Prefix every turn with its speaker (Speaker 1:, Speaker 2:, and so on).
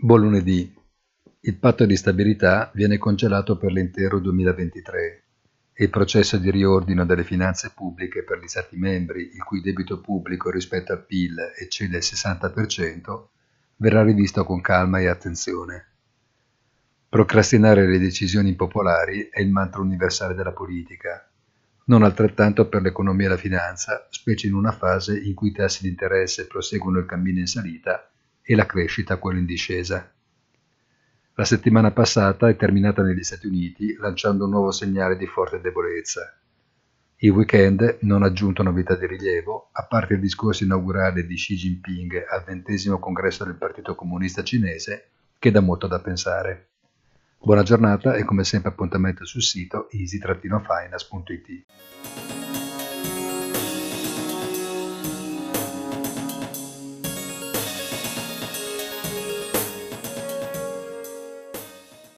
Speaker 1: Buon lunedì. Il patto di stabilità viene congelato per l'intero 2023 e il processo di riordino delle finanze pubbliche per gli Stati membri il cui debito pubblico rispetto al PIL eccede il 60% verrà rivisto con calma e attenzione. Procrastinare le decisioni impopolari è il mantra universale della politica, non altrettanto per l'economia e la finanza, specie in una fase in cui i tassi di interesse proseguono il cammino in salita e la crescita quello in discesa. La settimana passata è terminata negli Stati Uniti lanciando un nuovo segnale di forte debolezza. Il weekend non ha aggiunto novità di rilievo, a parte il discorso inaugurale di Xi Jinping al ventesimo congresso del Partito Comunista Cinese, che dà molto da pensare. Buona giornata e come sempre appuntamento sul sito easy-finance.it.